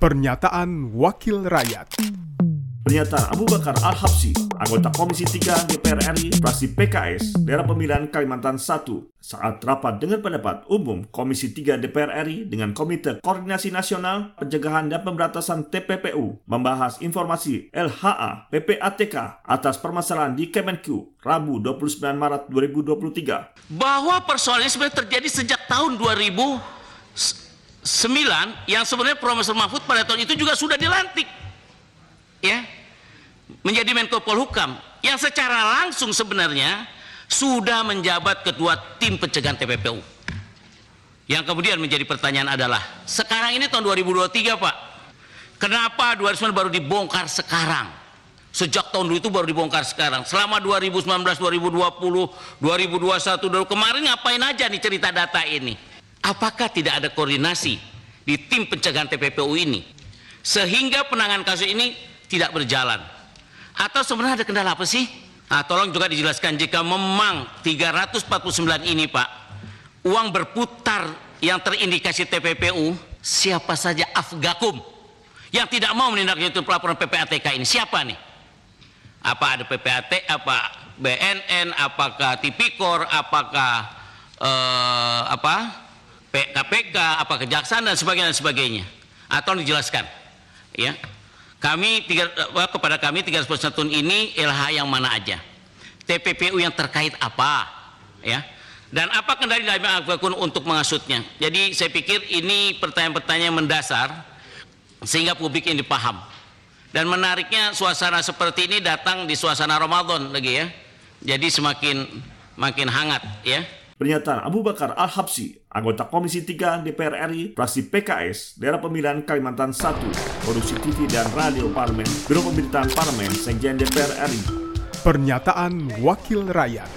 Pernyataan Wakil Rakyat Pernyataan Abu Bakar Al-Habsi, anggota Komisi 3 DPR RI, fraksi PKS, daerah pemilihan Kalimantan 1, saat rapat dengan pendapat umum Komisi 3 DPR RI dengan Komite Koordinasi Nasional Pencegahan dan Pemberantasan TPPU membahas informasi LHA PPATK atas permasalahan di Kemenku Rabu 29 Maret 2023. bahwa persoalan ini sebenarnya terjadi sejak tahun 2009 yang sebenarnya Profesor Mahfud pada tahun itu juga sudah dilantik ya menjadi Menko Polhukam yang secara langsung sebenarnya sudah menjabat ketua tim pencegahan TPPU yang kemudian menjadi pertanyaan adalah sekarang ini tahun 2023 Pak kenapa 2009 baru dibongkar sekarang Sejak tahun dulu itu baru dibongkar sekarang. Selama 2019, 2020, 2021, dulu kemarin ngapain aja nih cerita data ini? Apakah tidak ada koordinasi di tim pencegahan TPPU ini? Sehingga penanganan kasus ini tidak berjalan. Atau sebenarnya ada kendala apa sih? Nah, tolong juga dijelaskan jika memang 349 ini Pak, uang berputar yang terindikasi TPPU, siapa saja afgakum yang tidak mau menindaklanjuti pelaporan PPATK ini? Siapa nih? apa ada PPAT, apa BNN, apakah Tipikor, apakah eh, apa KPK, apa kejaksaan dan sebagainya dan sebagainya. Atau dijelaskan, ya. Kami tiga, kepada kami 301 ini LH yang mana aja, TPPU yang terkait apa, ya. Dan apa kendali dari Akun untuk mengasutnya. Jadi saya pikir ini pertanyaan-pertanyaan mendasar sehingga publik ini paham. Dan menariknya suasana seperti ini datang di suasana Ramadan lagi ya. Jadi semakin makin hangat ya. Pernyataan Abu Bakar Al-Habsi, anggota Komisi 3 DPR RI, fraksi PKS, daerah pemilihan Kalimantan 1, produksi TV dan radio parlemen, Biro Pemerintahan Parlemen, Sekjen DPR RI. Pernyataan Wakil Rakyat